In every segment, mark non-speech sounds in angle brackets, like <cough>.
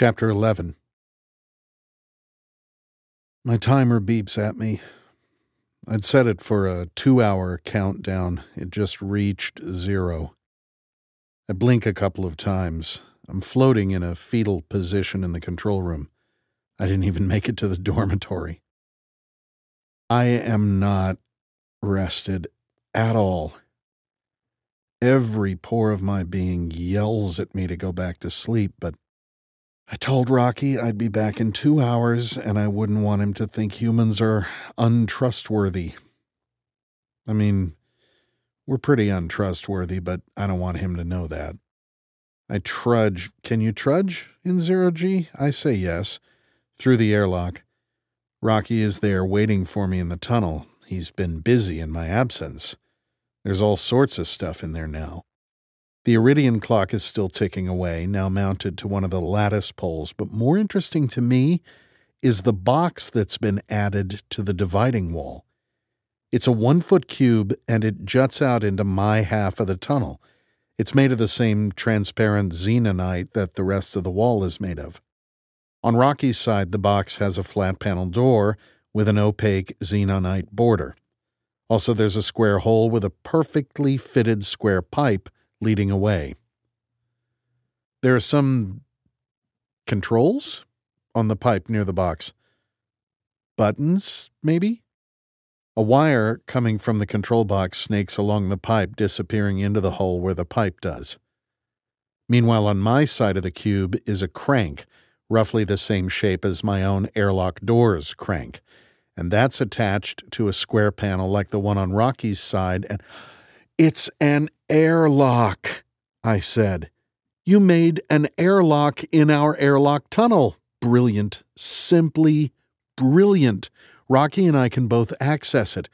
Chapter 11 My timer beeps at me. I'd set it for a two hour countdown. It just reached zero. I blink a couple of times. I'm floating in a fetal position in the control room. I didn't even make it to the <laughs> dormitory. I am not rested at all. Every pore of my being yells at me to go back to sleep, but I told Rocky I'd be back in two hours and I wouldn't want him to think humans are untrustworthy. I mean, we're pretty untrustworthy, but I don't want him to know that. I trudge. Can you trudge in zero G? I say yes. Through the airlock. Rocky is there waiting for me in the tunnel. He's been busy in my absence. There's all sorts of stuff in there now. The Eridian clock is still ticking away, now mounted to one of the lattice poles, but more interesting to me is the box that's been added to the dividing wall. It's a one foot cube and it juts out into my half of the tunnel. It's made of the same transparent xenonite that the rest of the wall is made of. On Rocky's side, the box has a flat panel door with an opaque xenonite border. Also, there's a square hole with a perfectly fitted square pipe leading away. There are some controls on the pipe near the box. Buttons, maybe? A wire coming from the control box snakes along the pipe, disappearing into the hole where the pipe does. Meanwhile, on my side of the cube is a crank, roughly the same shape as my own airlock door's crank, and that's attached to a square panel like the one on Rocky's side. And it's an airlock, I said. You made an airlock in our airlock tunnel. Brilliant. Simply brilliant. Rocky and I can both access it.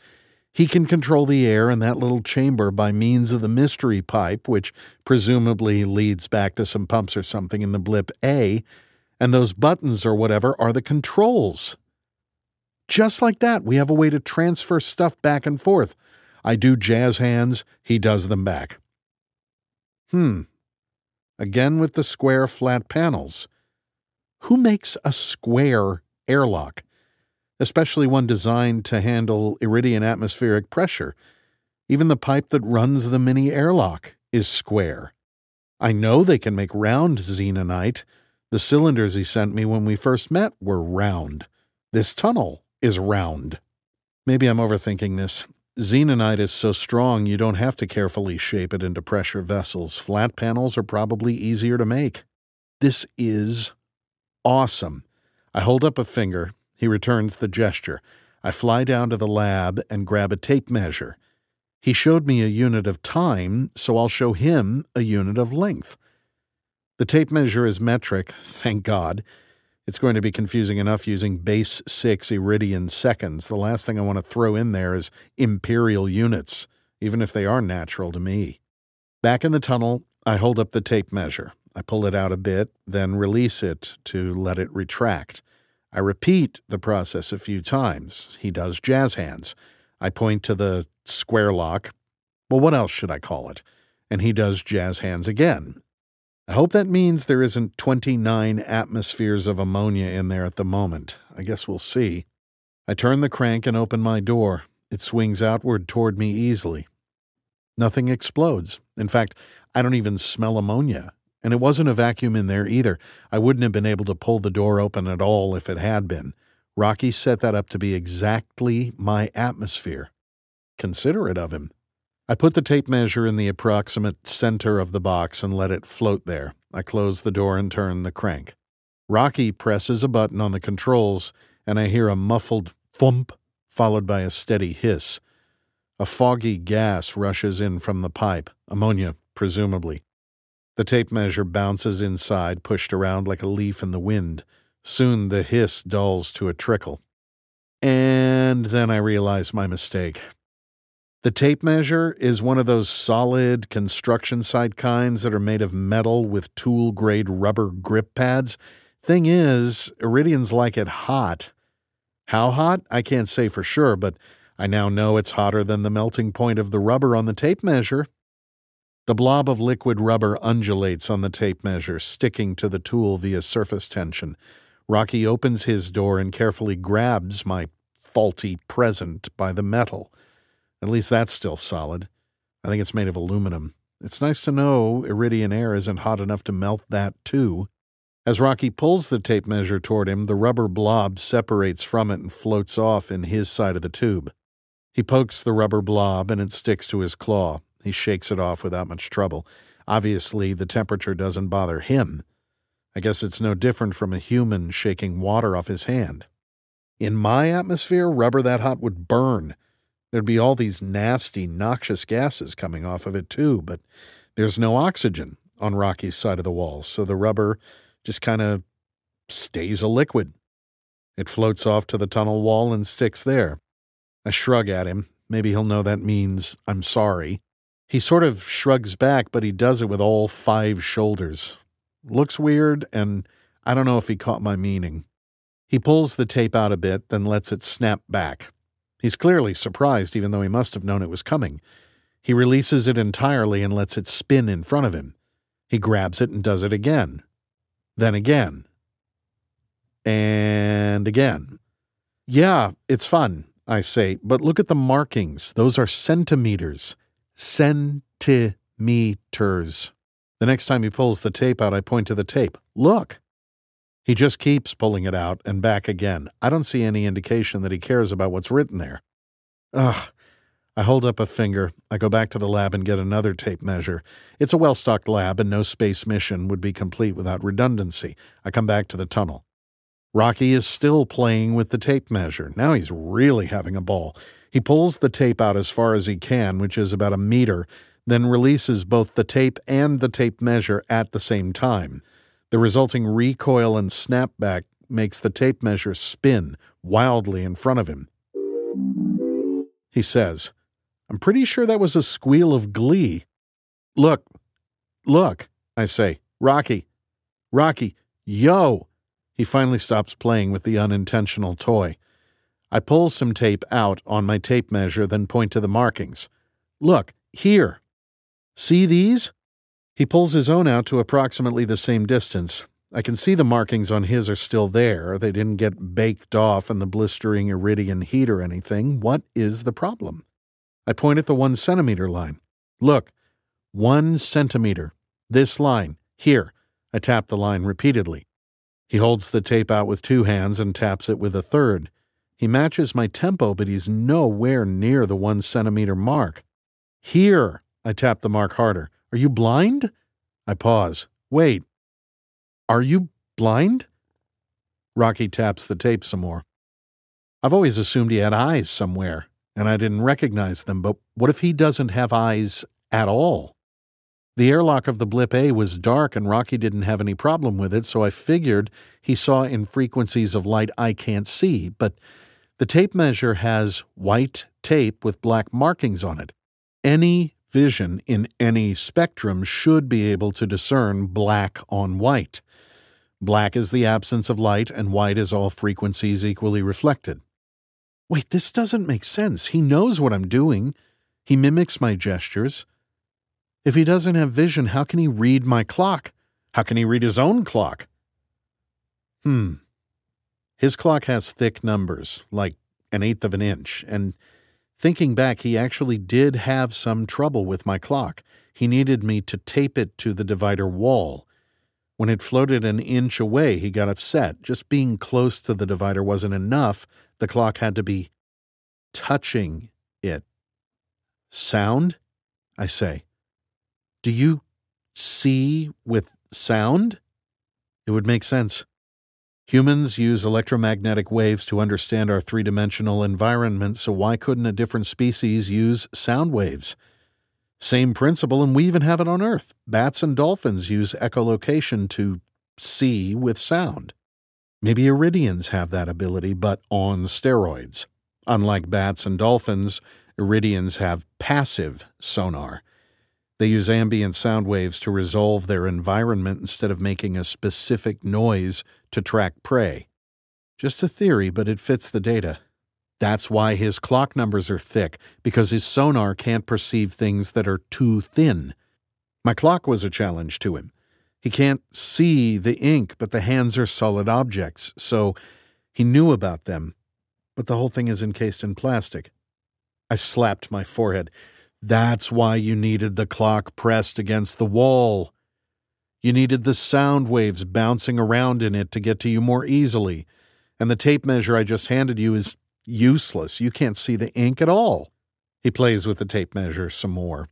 He can control the air in that little chamber by means of the mystery pipe, which presumably leads back to some pumps or something in the blip A, and those buttons or whatever are the controls. Just like that, we have a way to transfer stuff back and forth. I do jazz hands, he does them back. Hmm. Again with the square flat panels. Who makes a square airlock? Especially one designed to handle Eridian atmospheric pressure. Even the pipe that runs the mini airlock is square. I know they can make round xenonite. The cylinders he sent me when we first met were round. This tunnel is round. Maybe I'm overthinking this. Xenonite is so strong you don't have to carefully shape it into pressure vessels. Flat panels are probably easier to make. This is awesome. I hold up a finger. He returns the gesture. I fly down to the lab and grab a tape measure. He showed me a unit of time, so I'll show him a unit of length. The tape measure is metric, thank God. It's going to be confusing enough using base 6 Eridian seconds. The last thing I want to throw in there is imperial units, even if they are natural to me. Back in the tunnel, I hold up the tape measure. I pull it out a bit, then release it to let it retract. I repeat the process a few times. He does jazz hands. I point to the square lock. Well, what else should I call it? And he does jazz hands again. I hope that means there isn't 29 atmospheres of ammonia in there at the moment. I guess we'll see. I turn the crank and open my door. It swings outward toward me easily. Nothing explodes. In fact, I don't even smell ammonia. And it wasn't a vacuum in there either. I wouldn't have been able to pull the door open at all if it had been. Rocky set that up to be exactly my atmosphere. Considerate of him. I put the tape measure in the approximate center of the box and let it float there. I close the door and turn the crank. Rocky presses a button on the controls, and I hear a muffled thump followed by a steady hiss. A foggy gas rushes in from the pipe, ammonia, presumably. The tape measure bounces inside, pushed around like a leaf in the wind. Soon the hiss dulls to a trickle. And then I realize my mistake. The tape measure is one of those solid construction site kinds that are made of metal with tool grade rubber grip pads. Thing is, Eridians like it hot. How hot? I can't say for sure, but I now know it's hotter than the melting point of the rubber on the tape measure. The blob of liquid rubber undulates on the tape measure, sticking to the tool via surface tension. Rocky opens his door and carefully grabs my faulty present by the metal. At least that's still solid. I think it's made of aluminum. It's nice to know Eridian air isn't hot enough to melt that, too. As Rocky pulls the tape measure toward him, the rubber blob separates from it and floats off in his side of the tube. He pokes the rubber blob and it sticks to his claw. He shakes it off without much trouble. Obviously, the temperature doesn't bother him. I guess it's no different from a human shaking water off his hand. In my atmosphere, rubber that hot would burn. There'd be all these nasty, noxious gases coming off of it, too, but there's no oxygen on Rocky's side of the wall, so the rubber just kind of stays a liquid. It floats off to the tunnel wall and sticks there. I shrug at him. Maybe he'll know that means I'm sorry. He sort of shrugs back, but he does it with all five shoulders. Looks weird, and I don't know if he caught my meaning. He pulls the tape out a bit, then lets it snap back. He's clearly surprised, even though he must have known it was coming. He releases it entirely and lets it spin in front of him. He grabs it and does it again. Then again. And again. Yeah, it's fun, I say, but look at the markings. Those are centimeters centimeters. The next time he pulls the tape out, I point to the tape. Look. He just keeps pulling it out and back again. I don't see any indication that he cares about what's written there. Ugh. I hold up a finger. I go back to the lab and get another tape measure. It's a well stocked lab, and no space mission would be complete without redundancy. I come back to the tunnel. Rocky is still playing with the tape measure. Now he's really having a ball. He pulls the tape out as far as he can, which is about a meter, then releases both the tape and the tape measure at the same time. The resulting recoil and snapback makes the tape measure spin wildly in front of him. He says, I'm pretty sure that was a squeal of glee. Look, look, I say, Rocky, Rocky, yo! He finally stops playing with the unintentional toy. I pull some tape out on my tape measure, then point to the markings. Look, here. See these? He pulls his own out to approximately the same distance. I can see the markings on his are still there. They didn't get baked off in the blistering Eridian heat or anything. What is the problem? I point at the one centimeter line. Look, one centimeter. This line. Here. I tap the line repeatedly. He holds the tape out with two hands and taps it with a third. He matches my tempo, but he's nowhere near the one centimeter mark. Here, I tap the mark harder. Are you blind? I pause. Wait. Are you blind? Rocky taps the tape some more. I've always assumed he had eyes somewhere, and I didn't recognize them, but what if he doesn't have eyes at all? The airlock of the Blip A was dark and Rocky didn't have any problem with it, so I figured he saw in frequencies of light I can't see, but the tape measure has white tape with black markings on it. Any vision in any spectrum should be able to discern black on white. Black is the absence of light, and white is all frequencies equally reflected. Wait, this doesn't make sense. He knows what I'm doing. He mimics my gestures. If he doesn't have vision, how can he read my clock? How can he read his own clock? Hmm. His clock has thick numbers, like an eighth of an inch, and thinking back, he actually did have some trouble with my clock. He needed me to tape it to the divider wall. When it floated an inch away, he got upset. Just being close to the divider wasn't enough. The clock had to be touching it. Sound? I say. Do you see with sound? It would make sense. Humans use electromagnetic waves to understand our three dimensional environment, so why couldn't a different species use sound waves? Same principle, and we even have it on Earth. Bats and dolphins use echolocation to see with sound. Maybe Eridians have that ability, but on steroids. Unlike bats and dolphins, Eridians have passive sonar. They use ambient sound waves to resolve their environment instead of making a specific noise to track prey. Just a theory, but it fits the data. That's why his clock numbers are thick, because his sonar can't perceive things that are too thin. My clock was a challenge to him. He can't see the ink, but the hands are solid objects, so he knew about them. But the whole thing is encased in plastic. I slapped my forehead. That's why you needed the clock pressed against the wall. You needed the sound waves bouncing around in it to get to you more easily. And the tape measure I just handed you is useless. You can't see the ink at all. He plays with the tape measure some more.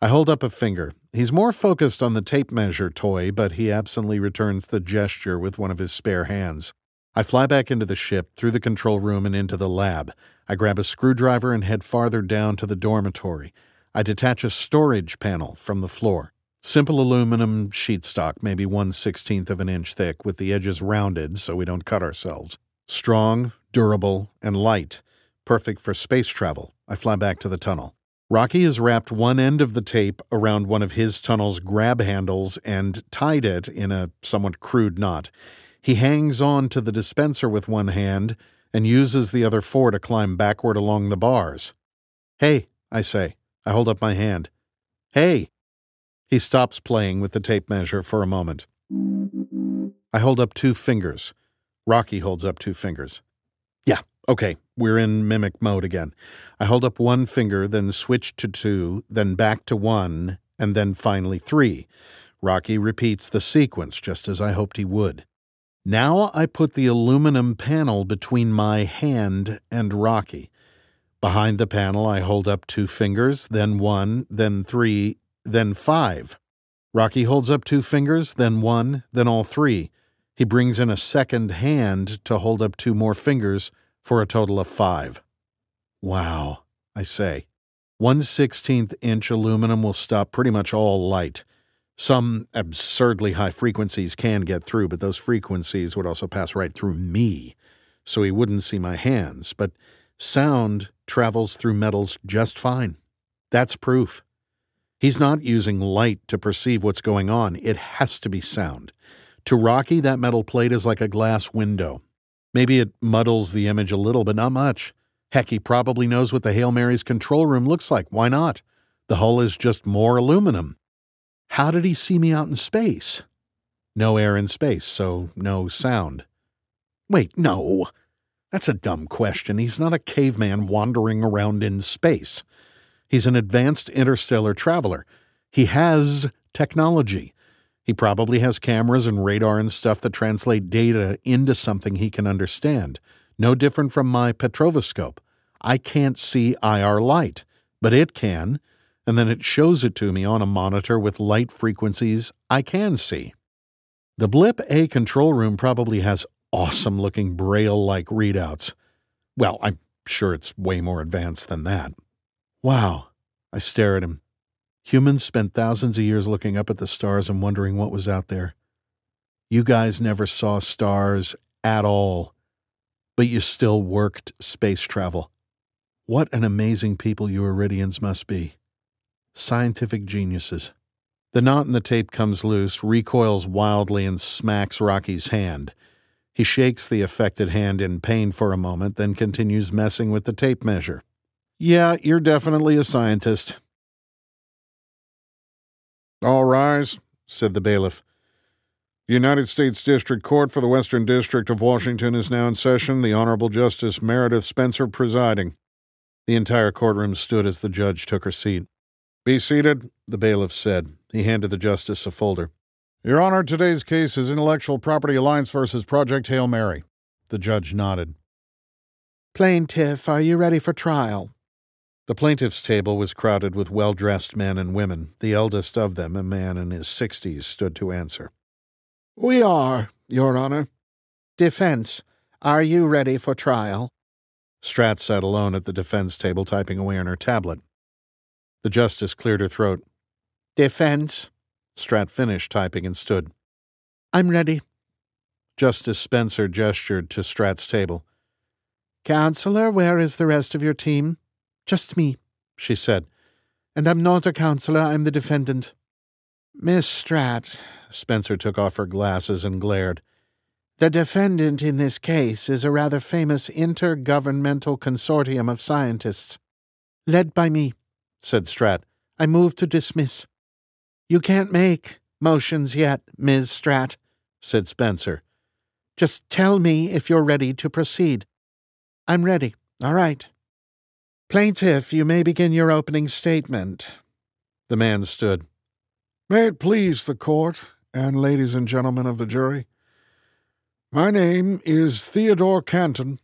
I hold up a finger. He's more focused on the tape measure toy, but he absently returns the gesture with one of his spare hands. I fly back into the ship, through the control room, and into the lab. I grab a screwdriver and head farther down to the dormitory. I detach a storage panel from the floor. Simple aluminum sheet stock, maybe one sixteenth of an inch thick, with the edges rounded so we don't cut ourselves. Strong, durable, and light. Perfect for space travel. I fly back to the tunnel. Rocky has wrapped one end of the tape around one of his tunnel's grab handles and tied it in a somewhat crude knot. He hangs on to the dispenser with one hand and uses the other four to climb backward along the bars. Hey, I say. I hold up my hand. Hey! He stops playing with the tape measure for a moment. I hold up two fingers. Rocky holds up two fingers. Yeah, okay, we're in mimic mode again. I hold up one finger, then switch to two, then back to one, and then finally three. Rocky repeats the sequence just as I hoped he would. Now I put the aluminum panel between my hand and Rocky. Behind the panel, I hold up two fingers, then one, then three, then five. Rocky holds up two fingers, then one, then all three. He brings in a second hand to hold up two more fingers for a total of five. Wow, I say. One sixteenth inch aluminum will stop pretty much all light. Some absurdly high frequencies can get through, but those frequencies would also pass right through me, so he wouldn't see my hands. But sound travels through metals just fine. That's proof. He's not using light to perceive what's going on, it has to be sound. To Rocky, that metal plate is like a glass window. Maybe it muddles the image a little, but not much. Heck, he probably knows what the Hail Mary's control room looks like. Why not? The hull is just more aluminum. How did he see me out in space? No air in space, so no sound. Wait, no. That's a dumb question. He's not a caveman wandering around in space. He's an advanced interstellar traveler. He has technology. He probably has cameras and radar and stuff that translate data into something he can understand. No different from my Petrovascope. I can't see IR light, but it can, and then it shows it to me on a monitor with light frequencies I can see. The Blip A control room probably has awesome looking braille like readouts. Well, I'm sure it's way more advanced than that. Wow. I stare at him. Humans spent thousands of years looking up at the stars and wondering what was out there. You guys never saw stars at all, but you still worked space travel. What an amazing people you Eridians must be scientific geniuses. The knot in the tape comes loose, recoils wildly, and smacks Rocky's hand. He shakes the affected hand in pain for a moment, then continues messing with the tape measure. Yeah, you're definitely a scientist. All rise, said the bailiff. The United States District Court for the Western District of Washington is now in session, the Honorable Justice Meredith Spencer presiding. The entire courtroom stood as the judge took her seat. Be seated, the bailiff said. He handed the justice a folder. Your Honor, today's case is Intellectual Property Alliance versus Project Hail Mary. The judge nodded. Plaintiff, are you ready for trial? The plaintiff's table was crowded with well dressed men and women. The eldest of them, a man in his sixties, stood to answer. We are, Your Honor. Defense, are you ready for trial? Stratt sat alone at the defense table typing away on her tablet. The justice cleared her throat. Defense. Stratt finished typing and stood. I'm ready. Justice Spencer gestured to Stratt's table. Counselor, where is the rest of your team? Just me, she said. And I'm not a counselor, I'm the defendant. Miss Stratt, Spencer took off her glasses and glared. The defendant in this case is a rather famous intergovernmental consortium of scientists, led by me said Stratt. I move to dismiss. You can't make motions yet, Ms. Stratt, said Spencer. Just tell me if you're ready to proceed. I'm ready. All right. Plaintiff, you may begin your opening statement. The man stood. May it please the court and ladies and gentlemen of the jury, my name is Theodore Canton,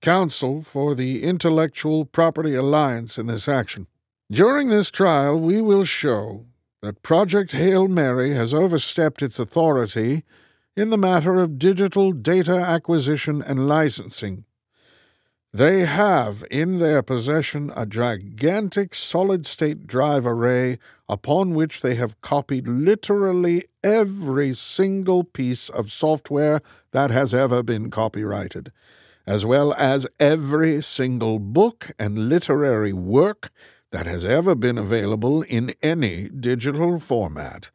counsel for the Intellectual Property Alliance in this action. During this trial, we will show that Project Hail Mary has overstepped its authority in the matter of digital data acquisition and licensing. They have in their possession a gigantic solid state drive array upon which they have copied literally every single piece of software that has ever been copyrighted, as well as every single book and literary work that has ever been available in any digital format.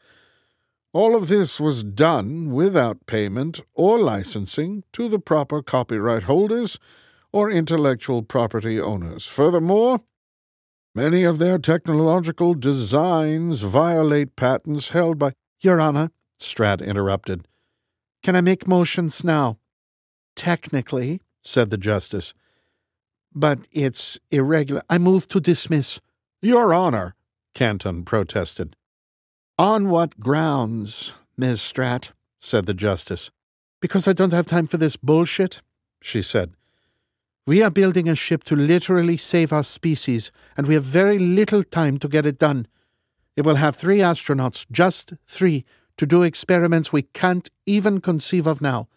All of this was done without payment or licensing to the proper copyright holders or intellectual property owners. Furthermore, many of their technological designs violate patents held by. Your Honor, Stratt interrupted. Can I make motions now? Technically, said the justice. But it's irregular. I move to dismiss. Your Honor, Canton protested. On what grounds, Miss Stratt? said the justice. Because I don't have time for this bullshit, she said. We are building a ship to literally save our species, and we have very little time to get it done. It will have three astronauts, just three, to do experiments we can't even conceive of now.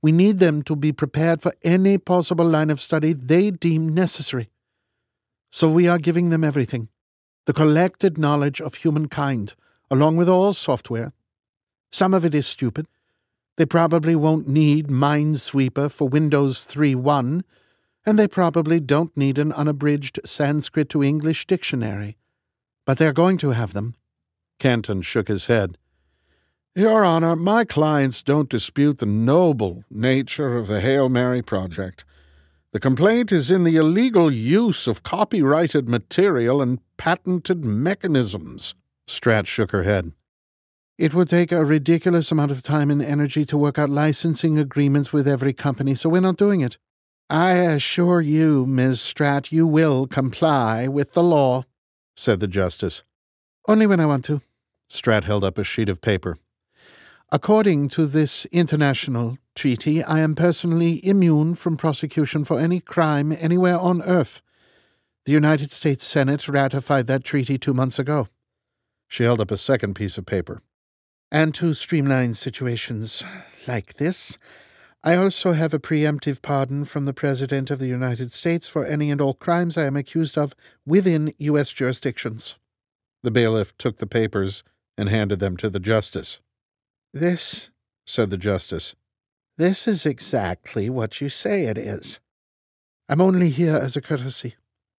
We need them to be prepared for any possible line of study they deem necessary. So we are giving them everything the collected knowledge of humankind, along with all software. Some of it is stupid. They probably won't need Minesweeper for Windows 3.1, and they probably don't need an unabridged Sanskrit to English dictionary. But they're going to have them. Canton shook his head. Your Honor, my clients don't dispute the noble nature of the Hail Mary project. The complaint is in the illegal use of copyrighted material and patented mechanisms. Stratt shook her head. It would take a ridiculous amount of time and energy to work out licensing agreements with every company, so we're not doing it. I assure you, Ms. Stratt, you will comply with the law, said the justice. Only when I want to. Stratt held up a sheet of paper. According to this international treaty, I am personally immune from prosecution for any crime anywhere on earth. The United States Senate ratified that treaty two months ago. She held up a second piece of paper. And to streamline situations like this, I also have a preemptive pardon from the President of the United States for any and all crimes I am accused of within U.S. jurisdictions. The bailiff took the papers and handed them to the justice. This, said the justice, this is exactly what you say it is. I'm only here as a courtesy,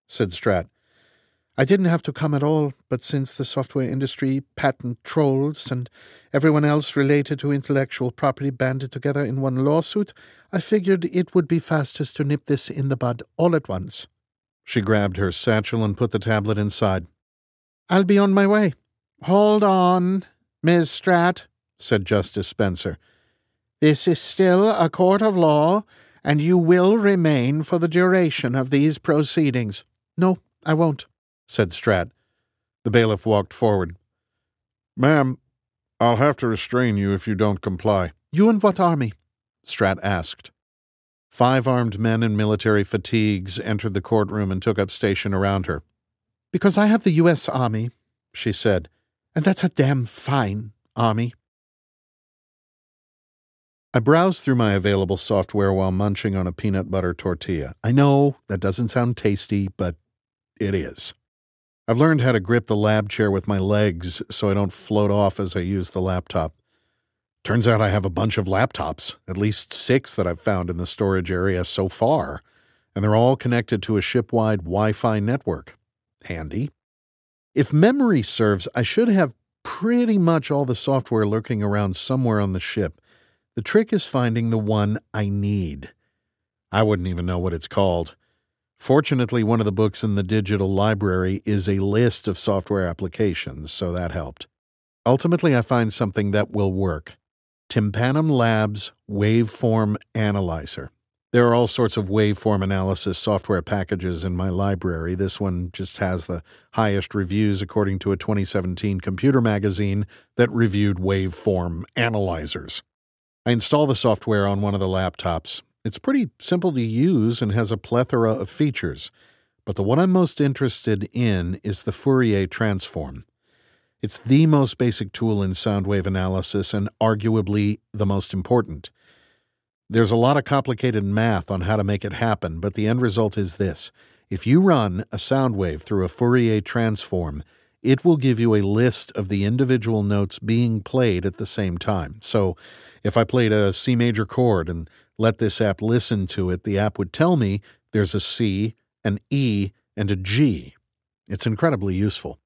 said Stratt. I didn't have to come at all, but since the software industry, patent trolls, and everyone else related to intellectual property banded together in one lawsuit, I figured it would be fastest to nip this in the bud all at once. She grabbed her satchel and put the tablet inside. I'll be on my way. Hold on, Miss Stratt, said Justice Spencer. This is still a court of law, and you will remain for the duration of these proceedings. No, I won't, said Stratt. The bailiff walked forward. Ma'am, I'll have to restrain you if you don't comply. You and what army? Stratt asked. Five armed men in military fatigues entered the courtroom and took up station around her. Because I have the U.S. Army, she said, and that's a damn fine army. I browse through my available software while munching on a peanut butter tortilla. I know that doesn't sound tasty, but it is. I've learned how to grip the lab chair with my legs so I don't float off as I use the laptop. Turns out I have a bunch of laptops, at least six that I've found in the storage area so far, and they're all connected to a ship-wide Wi-Fi network. Handy. If memory serves, I should have pretty much all the software lurking around somewhere on the ship. The trick is finding the one I need. I wouldn't even know what it's called. Fortunately, one of the books in the digital library is a list of software applications, so that helped. Ultimately, I find something that will work. Tympanum Labs Waveform Analyzer. There are all sorts of waveform analysis software packages in my library. This one just has the highest reviews according to a 2017 computer magazine that reviewed waveform analyzers. I install the software on one of the laptops. It's pretty simple to use and has a plethora of features, but the one I'm most interested in is the Fourier transform. It's the most basic tool in sound wave analysis and arguably the most important. There's a lot of complicated math on how to make it happen, but the end result is this. If you run a sound wave through a Fourier transform, it will give you a list of the individual notes being played at the same time. So if I played a C major chord and let this app listen to it, the app would tell me there's a C, an E, and a G. It's incredibly useful.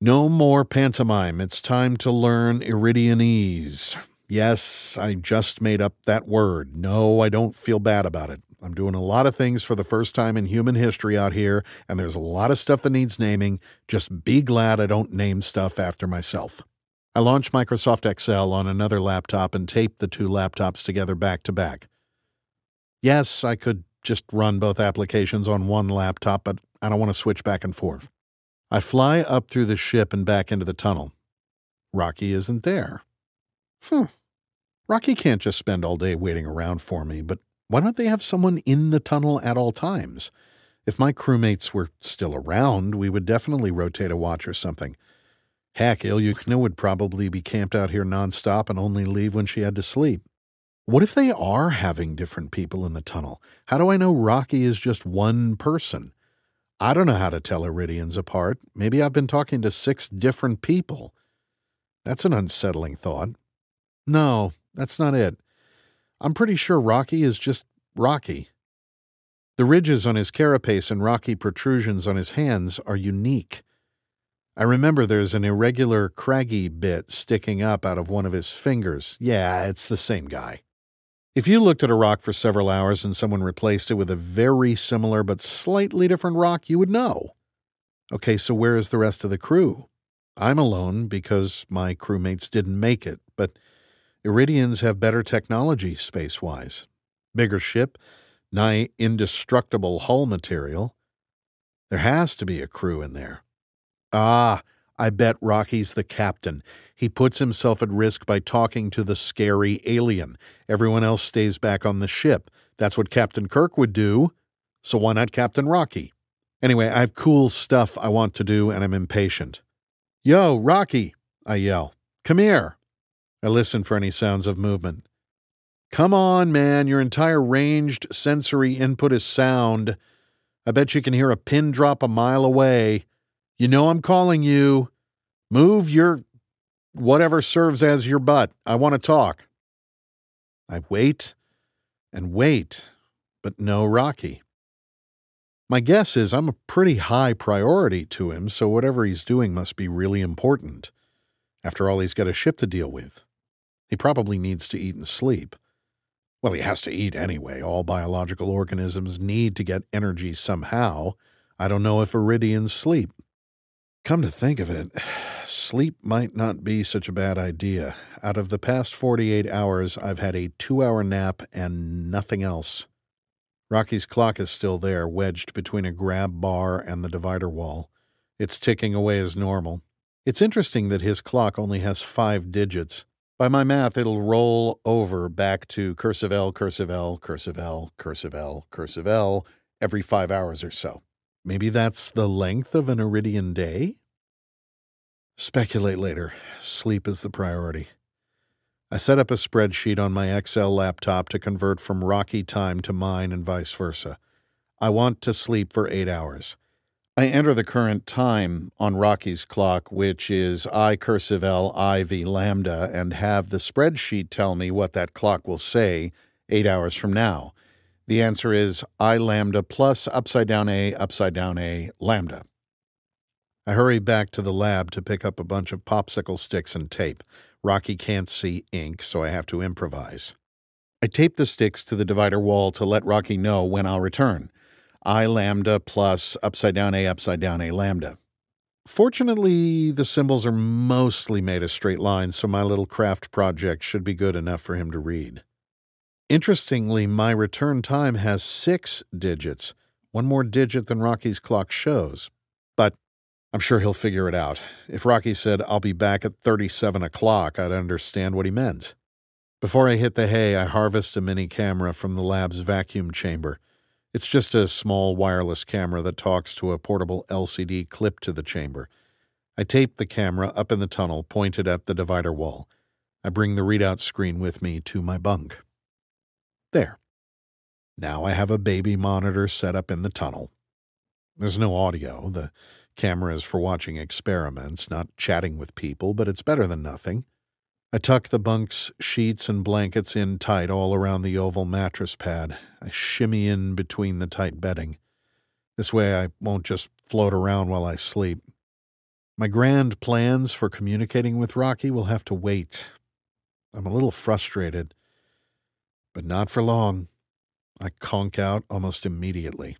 No more pantomime. It's time to learn Eridianese. Yes, I just made up that word. No, I don't feel bad about it. I'm doing a lot of things for the first time in human history out here, and there's a lot of stuff that needs naming. Just be glad I don't name stuff after myself. I launched Microsoft Excel on another laptop and taped the two laptops together back to back. Yes, I could just run both applications on one laptop, but I don't want to switch back and forth. I fly up through the ship and back into the tunnel. Rocky isn't there. Hmm. Rocky can't just spend all day waiting around for me, but why don't they have someone in the tunnel at all times? If my crewmates were still around, we would definitely rotate a watch or something. Heck, Ilyukhina would probably be camped out here nonstop and only leave when she had to sleep. What if they are having different people in the tunnel? How do I know Rocky is just one person? I don't know how to tell Eridians apart. Maybe I've been talking to six different people. That's an unsettling thought. No, that's not it. I'm pretty sure Rocky is just Rocky. The ridges on his carapace and rocky protrusions on his hands are unique. I remember there's an irregular, craggy bit sticking up out of one of his fingers. Yeah, it's the same guy. If you looked at a rock for several hours and someone replaced it with a very similar but slightly different rock, you would know. Okay, so where is the rest of the crew? I'm alone because my crewmates didn't make it, but Eridians have better technology space wise. Bigger ship, nigh indestructible hull material. There has to be a crew in there. Ah, I bet Rocky's the captain. He puts himself at risk by talking to the scary alien. Everyone else stays back on the ship. That's what Captain Kirk would do. So why not Captain Rocky? Anyway, I have cool stuff I want to do and I'm impatient. Yo, Rocky, I yell. Come here. I listen for any sounds of movement. Come on, man, your entire ranged sensory input is sound. I bet you can hear a pin drop a mile away. You know I'm calling you. Move your whatever serves as your butt. I want to talk. I wait and wait, but no Rocky. My guess is I'm a pretty high priority to him, so whatever he's doing must be really important. After all, he's got a ship to deal with. He probably needs to eat and sleep. Well, he has to eat anyway. All biological organisms need to get energy somehow. I don't know if Eridians sleep. Come to think of it, <sighs> sleep might not be such a bad idea. Out of the past 48 hours, I've had a two hour nap and nothing else. Rocky's clock is still there, wedged between a grab bar and the divider wall. It's ticking away as normal. It's interesting that his clock only has five digits. By my math, it'll roll over back to cursive L, cursive L, cursive L, cursive L, cursive L every five hours or so. Maybe that's the length of an Eridian day? Speculate later. Sleep is the priority. I set up a spreadsheet on my Excel laptop to convert from Rocky time to mine and vice versa. I want to sleep for eight hours. I enter the current time on Rocky's clock, which is I cursive L I V lambda, and have the spreadsheet tell me what that clock will say eight hours from now. The answer is I lambda plus upside down A upside down A lambda. I hurry back to the lab to pick up a bunch of popsicle sticks and tape. Rocky can't see ink, so I have to improvise. I tape the sticks to the divider wall to let Rocky know when I'll return. I lambda plus upside down A upside down A lambda. Fortunately, the symbols are mostly made of straight lines, so my little craft project should be good enough for him to read. Interestingly, my return time has six digits, one more digit than Rocky's clock shows. But I'm sure he'll figure it out. If Rocky said, I'll be back at 37 o'clock, I'd understand what he meant. Before I hit the hay, I harvest a mini camera from the lab's vacuum chamber. It's just a small wireless camera that talks to a portable LCD clipped to the chamber. I tape the camera up in the tunnel, pointed at the divider wall. I bring the readout screen with me to my bunk. There. Now I have a baby monitor set up in the tunnel. There's no audio. The camera is for watching experiments, not chatting with people, but it's better than nothing. I tuck the bunk's sheets and blankets in tight all around the oval mattress pad. I shimmy in between the tight bedding. This way I won't just float around while I sleep. My grand plans for communicating with Rocky will have to wait. I'm a little frustrated but not for long. I conk out almost immediately.